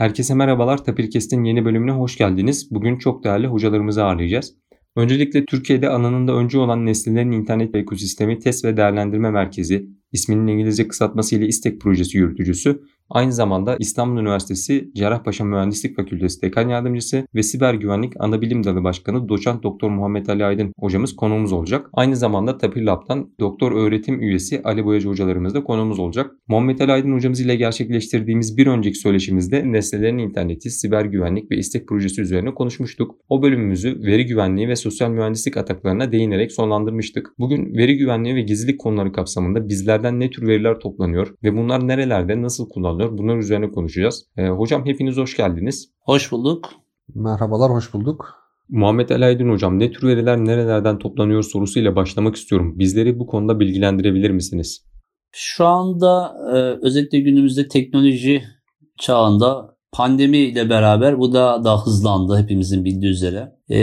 Herkese merhabalar. Tapirkest'in yeni bölümüne hoş geldiniz. Bugün çok değerli hocalarımızı ağırlayacağız. Öncelikle Türkiye'de alanında öncü olan Nesnelerin İnternet Ekosistemi Test ve Değerlendirme Merkezi, isminin İngilizce kısaltması ile İstek Projesi yürütücüsü Aynı zamanda İstanbul Üniversitesi Cerrahpaşa Mühendislik Fakültesi Dekan Yardımcısı ve Siber Güvenlik Anabilim Dalı Başkanı Doçent Doktor Muhammed Ali Aydın hocamız konuğumuz olacak. Aynı zamanda Tapir Lab'dan doktor öğretim üyesi Ali Boyacı hocalarımız da konuğumuz olacak. Muhammed Ali Aydın hocamız ile gerçekleştirdiğimiz bir önceki söyleşimizde nesnelerin interneti, siber güvenlik ve istek projesi üzerine konuşmuştuk. O bölümümüzü veri güvenliği ve sosyal mühendislik ataklarına değinerek sonlandırmıştık. Bugün veri güvenliği ve gizlilik konuları kapsamında bizlerden ne tür veriler toplanıyor ve bunlar nerelerde nasıl kullanılıyor kullanılıyor? Bunlar üzerine konuşacağız. E, hocam hepiniz hoş geldiniz. Hoş bulduk. Merhabalar, hoş bulduk. Muhammed Ali Aydın hocam ne tür veriler nerelerden toplanıyor sorusuyla başlamak istiyorum. Bizleri bu konuda bilgilendirebilir misiniz? Şu anda e, özellikle günümüzde teknoloji çağında pandemi ile beraber bu da daha hızlandı hepimizin bildiği üzere. E,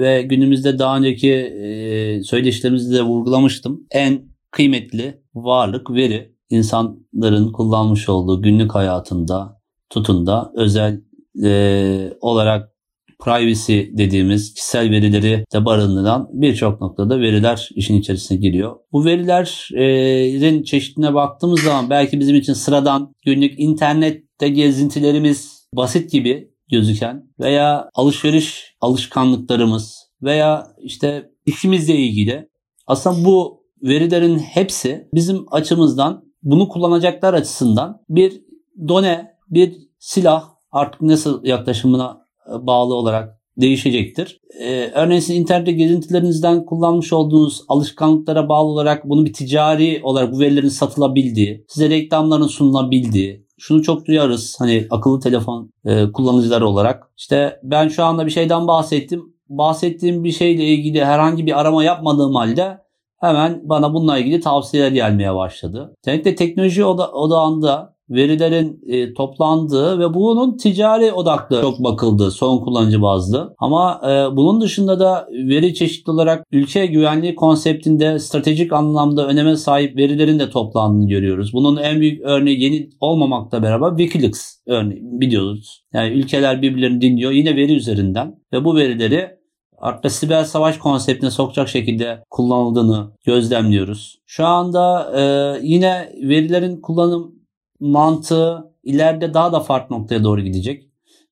ve günümüzde daha önceki e, söyleşilerimizde de vurgulamıştım. En kıymetli varlık veri insanların kullanmış olduğu günlük hayatında tutunda özel e, olarak privacy dediğimiz kişisel verileri de barındıran birçok noktada veriler işin içerisine giriyor. Bu verilerin çeşitine baktığımız zaman belki bizim için sıradan günlük internette gezintilerimiz basit gibi gözüken veya alışveriş alışkanlıklarımız veya işte işimizle ilgili aslında bu verilerin hepsi bizim açımızdan bunu kullanacaklar açısından bir done, bir silah artık nasıl yaklaşımına e, bağlı olarak değişecektir. Ee, örneğin siz internette gezintilerinizden kullanmış olduğunuz alışkanlıklara bağlı olarak bunu bir ticari olarak bu verilerin satılabildiği, size reklamların sunulabildiği, şunu çok duyarız hani akıllı telefon e, kullanıcıları olarak. İşte ben şu anda bir şeyden bahsettim. Bahsettiğim bir şeyle ilgili herhangi bir arama yapmadığım halde hemen bana bununla ilgili tavsiyeler gelmeye başladı. Özellikle teknoloji oda, odağında verilerin e, toplandığı ve bunun ticari odaklı çok bakıldı son kullanıcı bazlı. Ama e, bunun dışında da veri çeşitli olarak ülke güvenliği konseptinde stratejik anlamda öneme sahip verilerin de toplandığını görüyoruz. Bunun en büyük örneği yeni olmamakla beraber Wikileaks örneği biliyoruz. Yani ülkeler birbirlerini dinliyor yine veri üzerinden ve bu verileri artık siber savaş konseptine sokacak şekilde kullanıldığını gözlemliyoruz. Şu anda e, yine verilerin kullanım mantığı ileride daha da farklı noktaya doğru gidecek.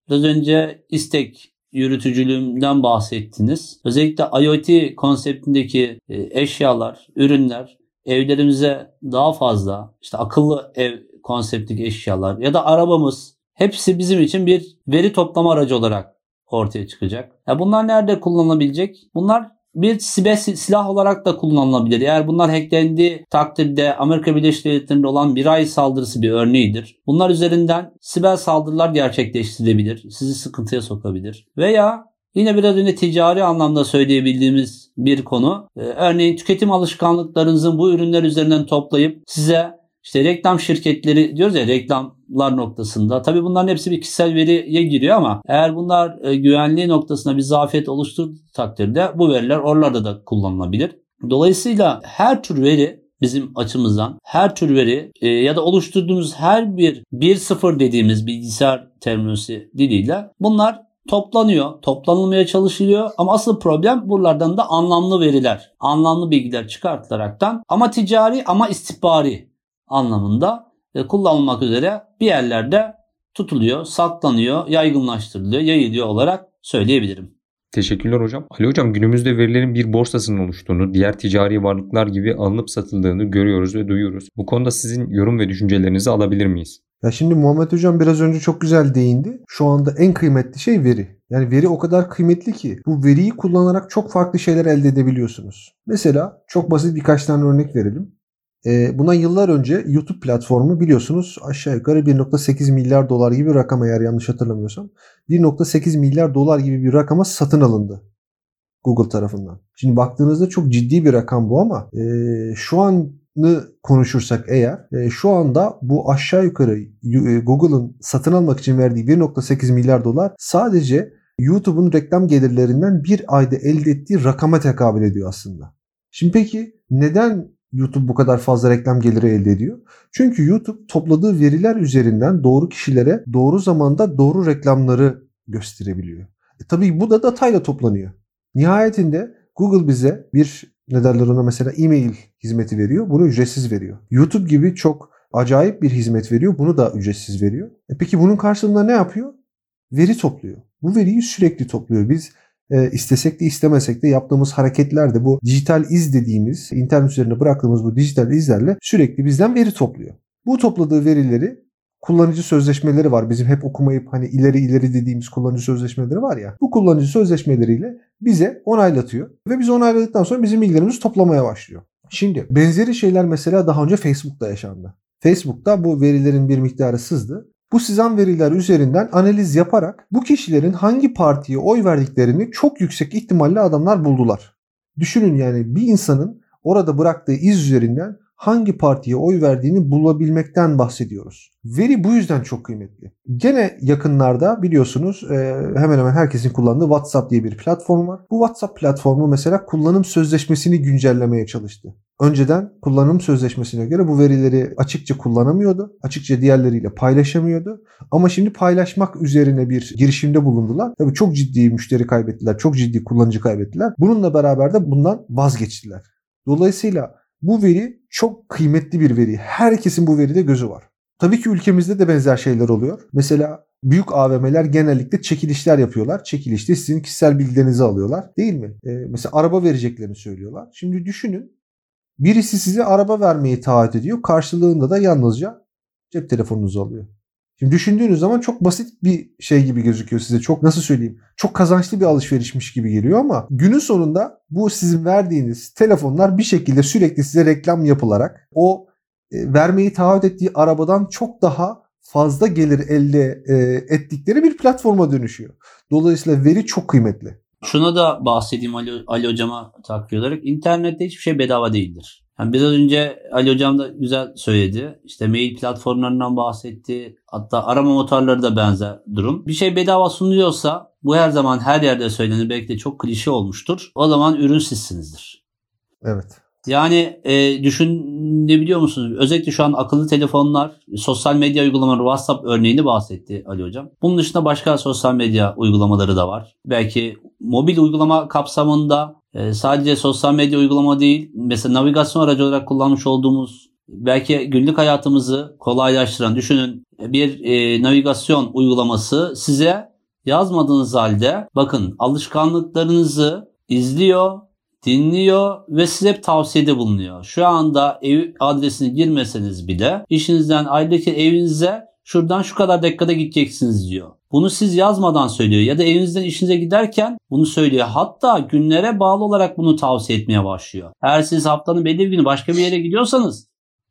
Biraz önce istek yürütücülüğünden bahsettiniz. Özellikle IoT konseptindeki e, eşyalar, ürünler evlerimize daha fazla işte akıllı ev konseptindeki eşyalar ya da arabamız hepsi bizim için bir veri toplama aracı olarak ortaya çıkacak. Ya bunlar nerede kullanılabilecek? Bunlar bir siber silah olarak da kullanılabilir. Eğer bunlar hacklendiği takdirde Amerika Birleşik Devletleri'nde olan bir ay saldırısı bir örneğidir. Bunlar üzerinden siber saldırılar gerçekleştirilebilir. Sizi sıkıntıya sokabilir. Veya Yine biraz önce ticari anlamda söyleyebildiğimiz bir konu. Ee, örneğin tüketim alışkanlıklarınızın bu ürünler üzerinden toplayıp size işte reklam şirketleri diyoruz ya reklamlar noktasında. Tabii bunların hepsi bir kişisel veriye giriyor ama eğer bunlar e, güvenliği noktasında bir zafiyet oluşturduğu takdirde bu veriler oralarda da kullanılabilir. Dolayısıyla her tür veri bizim açımızdan her tür veri e, ya da oluşturduğumuz her bir 1-0 dediğimiz bilgisayar terminolojisi diliyle bunlar toplanıyor, toplanılmaya çalışılıyor ama asıl problem buralardan da anlamlı veriler, anlamlı bilgiler çıkartılaraktan ama ticari ama istihbari anlamında e, kullanılmak üzere bir yerlerde tutuluyor, saklanıyor, yaygınlaştırılıyor, yayılıyor olarak söyleyebilirim. Teşekkürler hocam. Ali hocam günümüzde verilerin bir borsasının oluştuğunu, diğer ticari varlıklar gibi alınıp satıldığını görüyoruz ve duyuyoruz. Bu konuda sizin yorum ve düşüncelerinizi alabilir miyiz? Ya şimdi Muhammed Hocam biraz önce çok güzel değindi. Şu anda en kıymetli şey veri. Yani veri o kadar kıymetli ki bu veriyi kullanarak çok farklı şeyler elde edebiliyorsunuz. Mesela çok basit birkaç tane örnek verelim. E, buna yıllar önce YouTube platformu biliyorsunuz aşağı yukarı 1.8 milyar dolar gibi bir rakam eğer yanlış hatırlamıyorsam. 1.8 milyar dolar gibi bir rakama satın alındı Google tarafından. Şimdi baktığınızda çok ciddi bir rakam bu ama e, şu anı konuşursak eğer e, şu anda bu aşağı yukarı e, Google'ın satın almak için verdiği 1.8 milyar dolar sadece YouTube'un reklam gelirlerinden bir ayda elde ettiği rakama tekabül ediyor aslında. Şimdi peki neden YouTube bu kadar fazla reklam geliri elde ediyor? Çünkü YouTube topladığı veriler üzerinden doğru kişilere doğru zamanda doğru reklamları gösterebiliyor. E tabii bu da datayla toplanıyor. Nihayetinde Google bize bir ne derler ona mesela e-mail hizmeti veriyor. Bunu ücretsiz veriyor. YouTube gibi çok acayip bir hizmet veriyor. Bunu da ücretsiz veriyor. E peki bunun karşılığında ne yapıyor? Veri topluyor. Bu veriyi sürekli topluyor. Biz e, istesek de istemesek de yaptığımız hareketler de bu dijital iz dediğimiz internet üzerine bıraktığımız bu dijital izlerle sürekli bizden veri topluyor. Bu topladığı verileri kullanıcı sözleşmeleri var. Bizim hep okumayıp hani ileri ileri dediğimiz kullanıcı sözleşmeleri var ya. Bu kullanıcı sözleşmeleriyle bize onaylatıyor ve biz onayladıktan sonra bizim bilgilerimizi toplamaya başlıyor. Şimdi benzeri şeyler mesela daha önce Facebook'ta yaşandı. Facebook'ta bu verilerin bir miktarı sızdı. Bu sızan veriler üzerinden analiz yaparak bu kişilerin hangi partiye oy verdiklerini çok yüksek ihtimalle adamlar buldular. Düşünün yani bir insanın orada bıraktığı iz üzerinden hangi partiye oy verdiğini bulabilmekten bahsediyoruz. Veri bu yüzden çok kıymetli. Gene yakınlarda biliyorsunuz e, hemen hemen herkesin kullandığı WhatsApp diye bir platform var. Bu WhatsApp platformu mesela kullanım sözleşmesini güncellemeye çalıştı. Önceden kullanım sözleşmesine göre bu verileri açıkça kullanamıyordu. Açıkça diğerleriyle paylaşamıyordu. Ama şimdi paylaşmak üzerine bir girişimde bulundular. Tabii çok ciddi müşteri kaybettiler. Çok ciddi kullanıcı kaybettiler. Bununla beraber de bundan vazgeçtiler. Dolayısıyla bu veri çok kıymetli bir veri. Herkesin bu veride gözü var. Tabii ki ülkemizde de benzer şeyler oluyor. Mesela büyük AVM'ler genellikle çekilişler yapıyorlar. Çekilişte sizin kişisel bilgilerinizi alıyorlar. Değil mi? Ee, mesela araba vereceklerini söylüyorlar. Şimdi düşünün. Birisi size araba vermeyi taahhüt ediyor. Karşılığında da yalnızca cep telefonunuzu alıyor. Şimdi düşündüğünüz zaman çok basit bir şey gibi gözüküyor size. Çok nasıl söyleyeyim? Çok kazançlı bir alışverişmiş gibi geliyor ama günün sonunda bu sizin verdiğiniz telefonlar bir şekilde sürekli size reklam yapılarak o e, vermeyi taahhüt ettiği arabadan çok daha fazla gelir elde e, ettikleri bir platforma dönüşüyor. Dolayısıyla veri çok kıymetli. Şuna da bahsedeyim Ali, Ali Hocam'a takviye olarak. İnternette hiçbir şey bedava değildir. Yani biraz önce Ali Hocam da güzel söyledi. İşte mail platformlarından bahsetti. Hatta arama motorları da benzer durum. Bir şey bedava sunuluyorsa bu her zaman her yerde söylenir. Belki de çok klişe olmuştur. O zaman ürün sizsinizdir. Evet. Yani e, düşünebiliyor musunuz? Özellikle şu an akıllı telefonlar, sosyal medya uygulamaları, WhatsApp örneğini bahsetti Ali Hocam. Bunun dışında başka sosyal medya uygulamaları da var. Belki mobil uygulama kapsamında e, sadece sosyal medya uygulama değil, mesela navigasyon aracı olarak kullanmış olduğumuz belki günlük hayatımızı kolaylaştıran, düşünün bir e, navigasyon uygulaması size yazmadığınız halde bakın alışkanlıklarınızı izliyor, dinliyor ve size hep tavsiyede bulunuyor. Şu anda ev adresini girmeseniz bile işinizden ailedeki evinize şuradan şu kadar dakikada gideceksiniz diyor. Bunu siz yazmadan söylüyor ya da evinizden işinize giderken bunu söylüyor. Hatta günlere bağlı olarak bunu tavsiye etmeye başlıyor. Eğer siz haftanın belli bir günü başka bir yere gidiyorsanız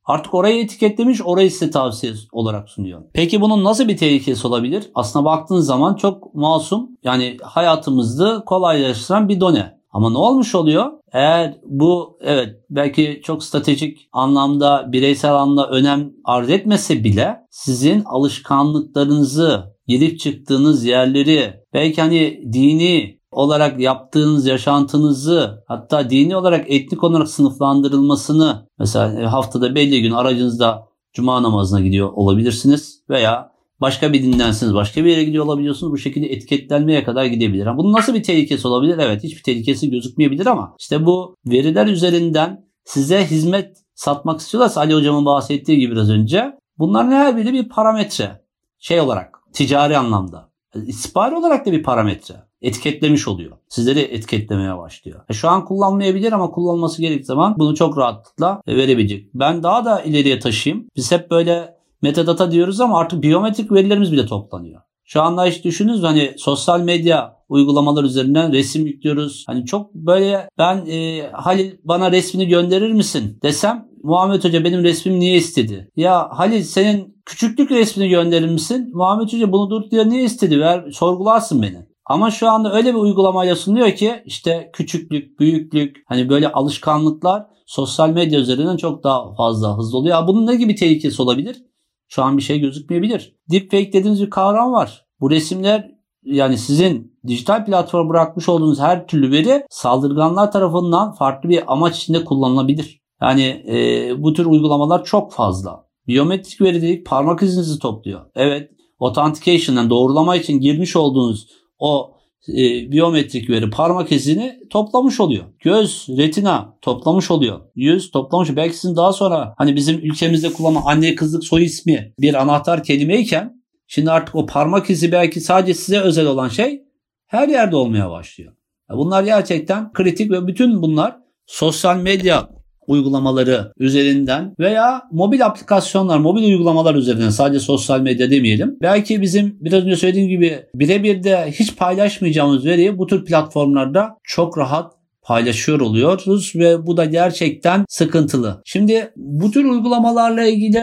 Artık orayı etiketlemiş, orayı size tavsiye olarak sunuyor. Peki bunun nasıl bir tehlikesi olabilir? Aslına baktığınız zaman çok masum, yani hayatımızı kolaylaştıran bir done. Ama ne olmuş oluyor? Eğer bu evet belki çok stratejik anlamda bireysel anlamda önem arz etmese bile sizin alışkanlıklarınızı girip çıktığınız yerleri belki hani dini olarak yaptığınız yaşantınızı hatta dini olarak etnik olarak sınıflandırılmasını mesela haftada belli gün aracınızda cuma namazına gidiyor olabilirsiniz veya Başka bir dinlensiniz, başka bir yere gidiyor olabiliyorsunuz. Bu şekilde etiketlenmeye kadar gidebilir. Yani bunun nasıl bir tehlikesi olabilir? Evet hiçbir tehlikesi gözükmeyebilir ama işte bu veriler üzerinden size hizmet satmak istiyorlarsa Ali hocamın bahsettiği gibi biraz önce bunların her biri bir parametre. Şey olarak ticari anlamda. İstihbari olarak da bir parametre. Etiketlemiş oluyor. Sizleri etiketlemeye başlıyor. E şu an kullanmayabilir ama kullanması gerektiği zaman bunu çok rahatlıkla verebilecek. Ben daha da ileriye taşıyayım. Biz hep böyle metadata diyoruz ama artık biyometrik verilerimiz bile toplanıyor. Şu anda hiç düşününüz hani sosyal medya uygulamalar üzerinden resim yüklüyoruz. Hani çok böyle ben e, Halil bana resmini gönderir misin desem Muhammed Hoca benim resmimi niye istedi? Ya Halil senin küçüklük resmini gönderir misin? Muhammed Hoca bunu dur diye niye istedi? Ver sorgularsın beni. Ama şu anda öyle bir uygulamayla sunuyor ki işte küçüklük, büyüklük hani böyle alışkanlıklar sosyal medya üzerinden çok daha fazla hızlı oluyor. Bunun ne gibi tehlikesi olabilir? Şu an bir şey gözükmeyebilir. Deepfake dediğiniz bir kavram var. Bu resimler yani sizin dijital platforma bırakmış olduğunuz her türlü veri saldırganlar tarafından farklı bir amaç içinde kullanılabilir. Yani e, bu tür uygulamalar çok fazla. Biyometrik veri dedik parmak izinizi topluyor. Evet authentication'dan doğrulama için girmiş olduğunuz o e, biyometrik veri parmak izini toplamış oluyor. Göz, retina toplamış oluyor. Yüz toplamış. Belki sizin daha sonra hani bizim ülkemizde kullanılan anne kızlık soy ismi bir anahtar kelimeyken şimdi artık o parmak izi belki sadece size özel olan şey her yerde olmaya başlıyor. Bunlar gerçekten kritik ve bütün bunlar sosyal medya uygulamaları üzerinden veya mobil aplikasyonlar, mobil uygulamalar üzerinden sadece sosyal medya demeyelim. Belki bizim biraz önce söylediğim gibi birebir de hiç paylaşmayacağımız veriyi bu tür platformlarda çok rahat paylaşıyor oluyoruz ve bu da gerçekten sıkıntılı. Şimdi bu tür uygulamalarla ilgili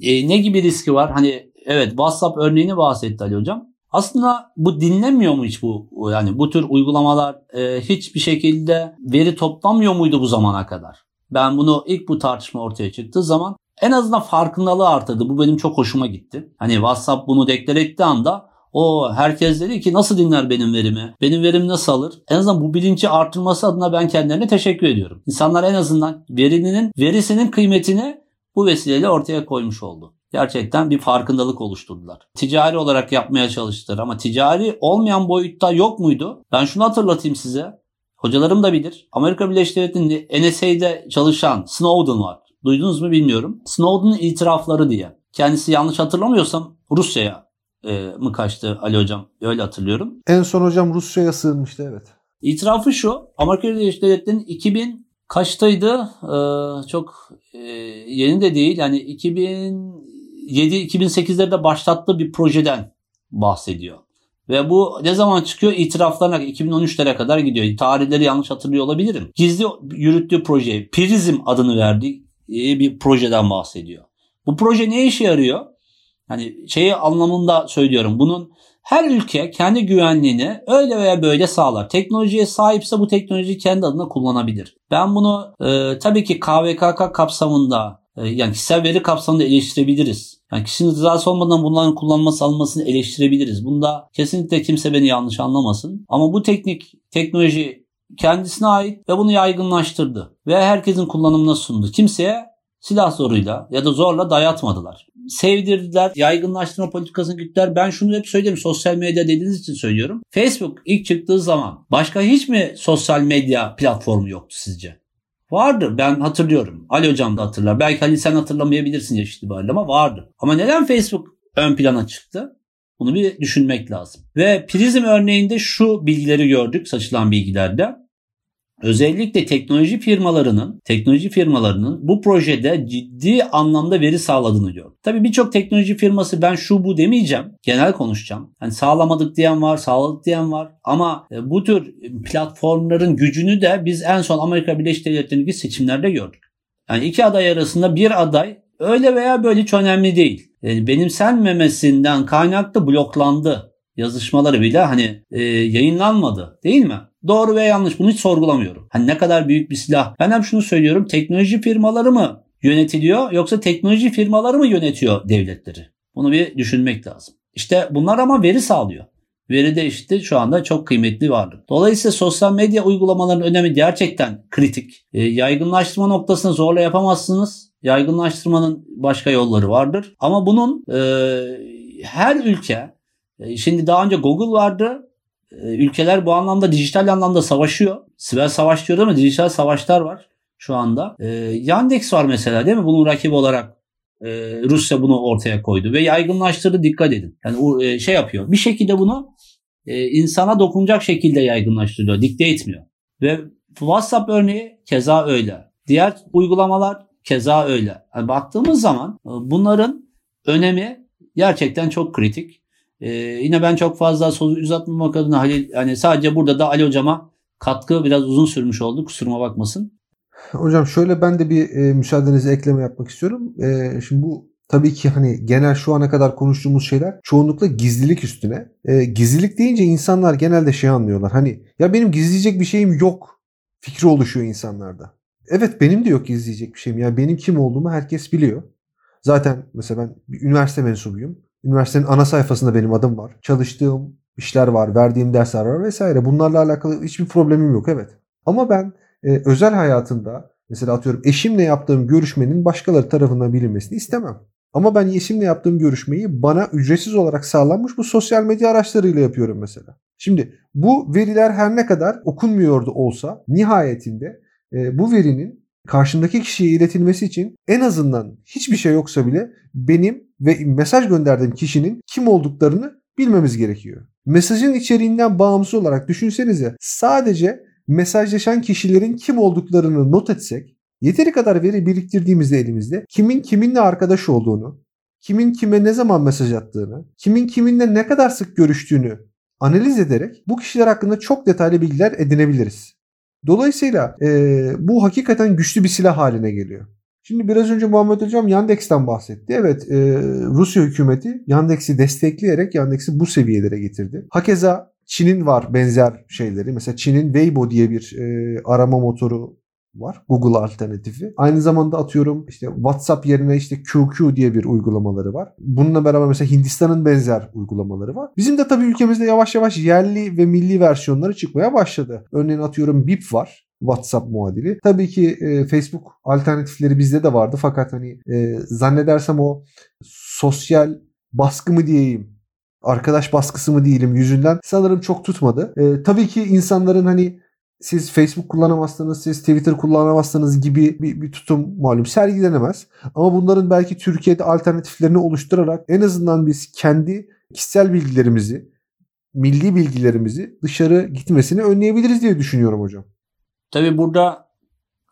e, ne gibi riski var? Hani evet WhatsApp örneğini bahsetti Ali Hocam. Aslında bu dinlemiyor mu hiç bu yani bu tür uygulamalar e, hiçbir şekilde veri toplamıyor muydu bu zamana kadar? Ben bunu ilk bu tartışma ortaya çıktığı zaman en azından farkındalığı arttırdı. Bu benim çok hoşuma gitti. Hani WhatsApp bunu deklar ettiği anda o herkes dedi ki nasıl dinler benim verimi? Benim verimi nasıl alır? En azından bu bilinci artırması adına ben kendilerine teşekkür ediyorum. İnsanlar en azından verinin, verisinin kıymetini bu vesileyle ortaya koymuş oldu. Gerçekten bir farkındalık oluşturdular. Ticari olarak yapmaya çalıştılar ama ticari olmayan boyutta yok muydu? Ben şunu hatırlatayım size. Hocalarım da bilir. Amerika Birleşik Devletleri'nde NSA'de çalışan Snowden var. Duydunuz mu bilmiyorum. Snowden'ın itirafları diye. Kendisi yanlış hatırlamıyorsam Rusya'ya e, mı kaçtı Ali Hocam? Öyle hatırlıyorum. En son hocam Rusya'ya sığınmıştı evet. İtirafı şu. Amerika Birleşik Devletleri'nin 2000 kaçtaydı? Ee, çok e, yeni de değil. Yani 2007-2008'lerde başlattığı bir projeden bahsediyor. Ve bu ne zaman çıkıyor? İtiraflarına 2013'lere kadar gidiyor. Tarihleri yanlış hatırlıyor olabilirim. Gizli yürüttüğü proje Prizm adını verdiği bir projeden bahsediyor. Bu proje ne işe yarıyor? Hani şeyi anlamında söylüyorum. Bunun her ülke kendi güvenliğini öyle veya böyle sağlar. Teknolojiye sahipse bu teknolojiyi kendi adına kullanabilir. Ben bunu e, tabii ki KVKK kapsamında e, yani kişisel veri kapsamında eleştirebiliriz. Yani kişinin rızası olmadan bunların kullanılması alınmasını eleştirebiliriz. Bunda kesinlikle kimse beni yanlış anlamasın. Ama bu teknik, teknoloji kendisine ait ve bunu yaygınlaştırdı. Ve herkesin kullanımına sundu. Kimseye silah zoruyla ya da zorla dayatmadılar. Sevdirdiler, yaygınlaştırma politikasını güttüler. Ben şunu hep söylerim sosyal medya dediğiniz için söylüyorum. Facebook ilk çıktığı zaman başka hiç mi sosyal medya platformu yoktu sizce? Vardı ben hatırlıyorum. Ali Hocam da hatırlar. Belki Ali sen hatırlamayabilirsin yaş itibariyle ama vardı. Ama neden Facebook ön plana çıktı? Bunu bir düşünmek lazım. Ve prizm örneğinde şu bilgileri gördük saçılan bilgilerde özellikle teknoloji firmalarının teknoloji firmalarının bu projede ciddi anlamda veri sağladığını gördüm. Tabii birçok teknoloji firması ben şu bu demeyeceğim. Genel konuşacağım. Hani sağlamadık diyen var, sağladık diyen var. Ama e, bu tür platformların gücünü de biz en son Amerika Birleşik Devletleri'ndeki seçimlerde gördük. Yani iki aday arasında bir aday öyle veya böyle hiç önemli değil. Yani benimsenmemesinden kaynaklı bloklandı. Yazışmaları bile hani e, yayınlanmadı değil mi? Doğru ve yanlış bunu hiç sorgulamıyorum. Hani ne kadar büyük bir silah. Ben hep şunu söylüyorum. Teknoloji firmaları mı yönetiliyor yoksa teknoloji firmaları mı yönetiyor devletleri? Bunu bir düşünmek lazım. İşte bunlar ama veri sağlıyor. Veri de işte şu anda çok kıymetli varlık. Dolayısıyla sosyal medya uygulamalarının önemi gerçekten kritik. E, yaygınlaştırma noktasını zorla yapamazsınız. Yaygınlaştırmanın başka yolları vardır. Ama bunun e, her ülke, e, şimdi daha önce Google vardı, ülkeler bu anlamda dijital anlamda savaşıyor. Siber savaş diyoruz ama dijital savaşlar var şu anda. E, Yandex var mesela değil mi? Bunun rakibi olarak e, Rusya bunu ortaya koydu ve yaygınlaştırdı dikkat edin. Yani e, şey yapıyor. Bir şekilde bunu e, insana dokunacak şekilde yaygınlaştırıyor. Dikte etmiyor. Ve WhatsApp örneği keza öyle. Diğer uygulamalar keza öyle. Yani baktığımız zaman e, bunların önemi gerçekten çok kritik. Ee, yine ben çok fazla sözü uzatmamak adına Halil yani sadece burada da Ali hocama katkı biraz uzun sürmüş oldu. Kusuruma bakmasın. Hocam şöyle ben de bir e, müsaadenizle ekleme yapmak istiyorum. E, şimdi bu tabii ki hani genel şu ana kadar konuştuğumuz şeyler çoğunlukla gizlilik üstüne. E, gizlilik deyince insanlar genelde şey anlıyorlar. Hani ya benim gizleyecek bir şeyim yok fikri oluşuyor insanlarda. Evet benim de yok gizleyecek bir şeyim. Yani benim kim olduğumu herkes biliyor. Zaten mesela ben bir üniversite mensubuyum. Üniversitenin ana sayfasında benim adım var. Çalıştığım işler var, verdiğim dersler var vesaire. Bunlarla alakalı hiçbir problemim yok evet. Ama ben e, özel hayatımda Mesela atıyorum eşimle yaptığım görüşmenin başkaları tarafından bilinmesini istemem. Ama ben eşimle yaptığım görüşmeyi bana ücretsiz olarak sağlanmış bu sosyal medya araçlarıyla yapıyorum mesela. Şimdi bu veriler her ne kadar okunmuyordu olsa nihayetinde e, bu verinin karşımdaki kişiye iletilmesi için en azından hiçbir şey yoksa bile benim ve mesaj gönderdiğim kişinin kim olduklarını bilmemiz gerekiyor. Mesajın içeriğinden bağımsız olarak düşünsenize sadece mesajlaşan kişilerin kim olduklarını not etsek yeteri kadar veri biriktirdiğimizde elimizde kimin kiminle arkadaş olduğunu, kimin kime ne zaman mesaj attığını, kimin kiminle ne kadar sık görüştüğünü analiz ederek bu kişiler hakkında çok detaylı bilgiler edinebiliriz. Dolayısıyla e, bu hakikaten güçlü bir silah haline geliyor. Şimdi biraz önce Muhammed Hocam Yandex'ten bahsetti. Evet e, Rusya hükümeti Yandex'i destekleyerek Yandex'i bu seviyelere getirdi. Hakeza Çin'in var benzer şeyleri. Mesela Çin'in Weibo diye bir e, arama motoru var. Google alternatifi. Aynı zamanda atıyorum işte WhatsApp yerine işte QQ diye bir uygulamaları var. Bununla beraber mesela Hindistan'ın benzer uygulamaları var. Bizim de tabii ülkemizde yavaş yavaş yerli ve milli versiyonları çıkmaya başladı. Örneğin atıyorum Bip var. WhatsApp muadili. Tabii ki e, Facebook alternatifleri bizde de vardı fakat hani e, zannedersem o sosyal baskı mı diyeyim arkadaş baskısı mı diyelim yüzünden sanırım çok tutmadı. E, tabii ki insanların hani siz Facebook kullanamazsınız, siz Twitter kullanamazsınız gibi bir, bir tutum malum sergilenemez. Ama bunların belki Türkiye'de alternatiflerini oluşturarak en azından biz kendi kişisel bilgilerimizi, milli bilgilerimizi dışarı gitmesini önleyebiliriz diye düşünüyorum hocam. Tabii burada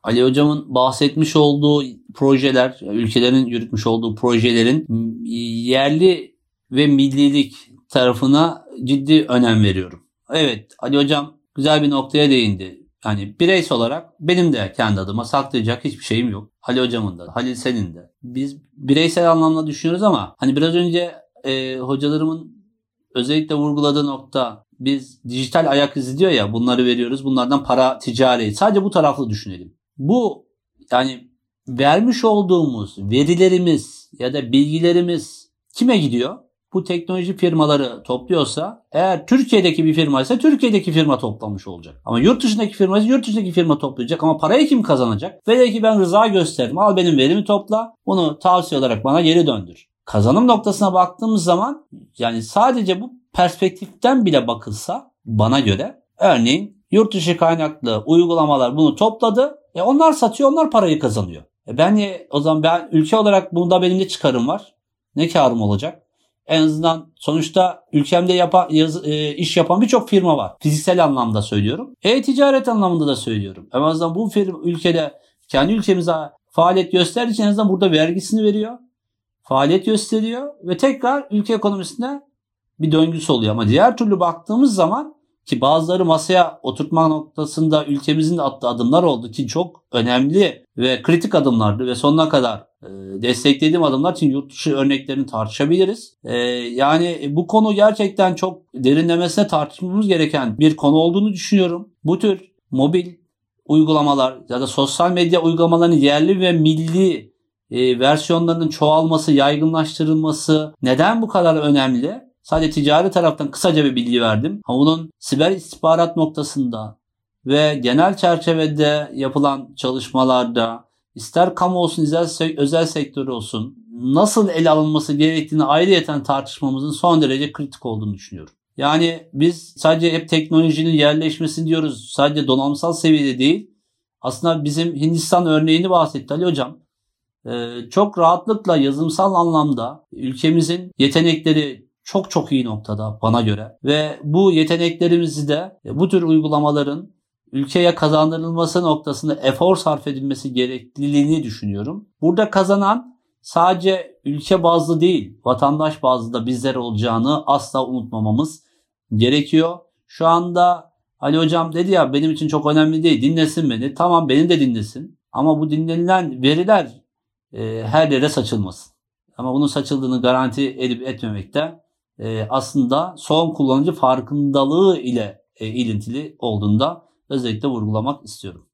Ali Hocam'ın bahsetmiş olduğu projeler, ülkelerin yürütmüş olduğu projelerin yerli ve millilik tarafına ciddi önem veriyorum. Evet Ali Hocam güzel bir noktaya değindi. Yani bireysel olarak benim de kendi adıma saklayacak hiçbir şeyim yok. Ali hocamın da, Halil senin de. Biz bireysel anlamda düşünüyoruz ama hani biraz önce e, hocalarımın özellikle vurguladığı nokta biz dijital ayak izi diyor ya bunları veriyoruz. Bunlardan para ticari. Sadece bu taraflı düşünelim. Bu yani vermiş olduğumuz verilerimiz ya da bilgilerimiz kime gidiyor? bu teknoloji firmaları topluyorsa eğer Türkiye'deki bir firma ise Türkiye'deki firma toplamış olacak. Ama yurt dışındaki firma ise yurt dışındaki firma toplayacak ama parayı kim kazanacak? Velev ki ben rıza gösterdim al benim verimi topla bunu tavsiye olarak bana geri döndür. Kazanım noktasına baktığımız zaman yani sadece bu perspektiften bile bakılsa bana göre örneğin yurt dışı kaynaklı uygulamalar bunu topladı. E onlar satıyor onlar parayı kazanıyor. E ben o zaman ben ülke olarak bunda benim ne çıkarım var? Ne karım olacak? En azından sonuçta ülkemde yapan, yaz, e, iş yapan birçok firma var. Fiziksel anlamda söylüyorum. E-ticaret anlamında da söylüyorum. En azından bu firma ülkede kendi ülkemize faaliyet gösterdiği için en azından burada vergisini veriyor. Faaliyet gösteriyor ve tekrar ülke ekonomisinde bir döngüsü oluyor. Ama diğer türlü baktığımız zaman ki bazıları masaya oturtma noktasında ülkemizin de attığı adımlar oldu ki çok önemli ve kritik adımlardı ve sonuna kadar e, desteklediğim adımlar için yurt dışı örneklerini tartışabiliriz. E, yani bu konu gerçekten çok derinlemesine tartışmamız gereken bir konu olduğunu düşünüyorum. Bu tür mobil uygulamalar ya da sosyal medya uygulamalarının yerli ve milli e, versiyonlarının çoğalması, yaygınlaştırılması neden bu kadar önemli? Sadece ticari taraftan kısaca bir bilgi verdim. Ama bunun siber istihbarat noktasında ve genel çerçevede yapılan çalışmalarda ister kamu olsun ister özel sektör olsun nasıl ele alınması gerektiğini ayrıyeten tartışmamızın son derece kritik olduğunu düşünüyorum. Yani biz sadece hep teknolojinin yerleşmesini diyoruz. Sadece donanımsal seviyede değil. Aslında bizim Hindistan örneğini bahsetti Ali Hocam. Ee, çok rahatlıkla yazımsal anlamda ülkemizin yetenekleri çok çok iyi noktada bana göre. Ve bu yeteneklerimizi de bu tür uygulamaların ülkeye kazandırılması noktasında efor sarf edilmesi gerekliliğini düşünüyorum. Burada kazanan sadece ülke bazlı değil, vatandaş bazlı da bizler olacağını asla unutmamamız gerekiyor. Şu anda Ali Hocam dedi ya benim için çok önemli değil dinlesin beni. Tamam beni de dinlesin. Ama bu dinlenilen veriler e, her yere saçılmasın. Ama bunun saçıldığını garanti edip etmemekte e, aslında son kullanıcı farkındalığı ile e, ilintili olduğunda özellikle vurgulamak istiyorum.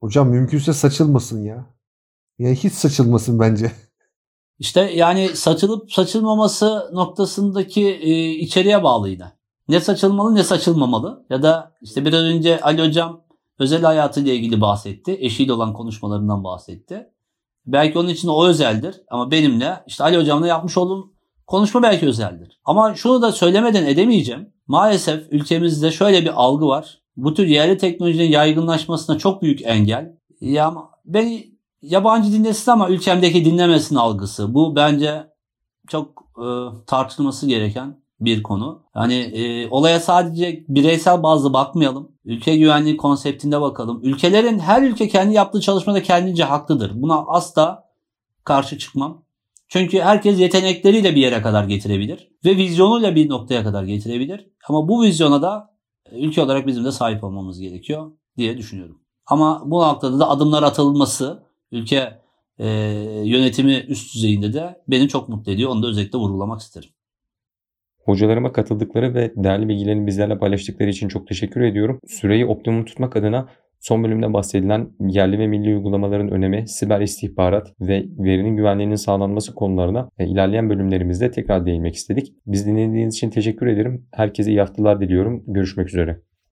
Hocam mümkünse saçılmasın ya. Yani hiç saçılmasın bence. İşte yani saçılıp saçılmaması noktasındaki e, içeriğe bağlı yine. Ne saçılmalı ne saçılmamalı. Ya da işte biraz önce Ali Hocam özel hayatıyla ilgili bahsetti. Eşiyle olan konuşmalarından bahsetti. Belki onun için o özeldir ama benimle işte Ali hocamla yapmış olduğum konuşma belki özeldir. Ama şunu da söylemeden edemeyeceğim. Maalesef ülkemizde şöyle bir algı var. Bu tür yerli teknolojinin yaygınlaşmasına çok büyük engel. Ya beni yabancı dinlesin ama ülkemdeki dinlemesin algısı. Bu bence çok e, tartışılması gereken bir konu. Yani e, olaya sadece bireysel bazlı bakmayalım. Ülke güvenliği konseptinde bakalım. Ülkelerin her ülke kendi yaptığı çalışmada kendince haklıdır. Buna asla karşı çıkmam. Çünkü herkes yetenekleriyle bir yere kadar getirebilir ve vizyonuyla bir noktaya kadar getirebilir. Ama bu vizyona da ülke olarak bizim de sahip olmamız gerekiyor diye düşünüyorum. Ama bu noktada da adımlar atılması ülke e, yönetimi üst düzeyinde de beni çok mutlu ediyor. Onu da özellikle vurgulamak isterim. Hocalarıma katıldıkları ve değerli bilgilerini bizlerle paylaştıkları için çok teşekkür ediyorum. Süreyi optimum tutmak adına son bölümde bahsedilen yerli ve milli uygulamaların önemi, siber istihbarat ve verinin güvenliğinin sağlanması konularına e, ilerleyen bölümlerimizde tekrar değinmek istedik. Biz dinlediğiniz için teşekkür ederim. Herkese iyi haftalar diliyorum. Görüşmek üzere.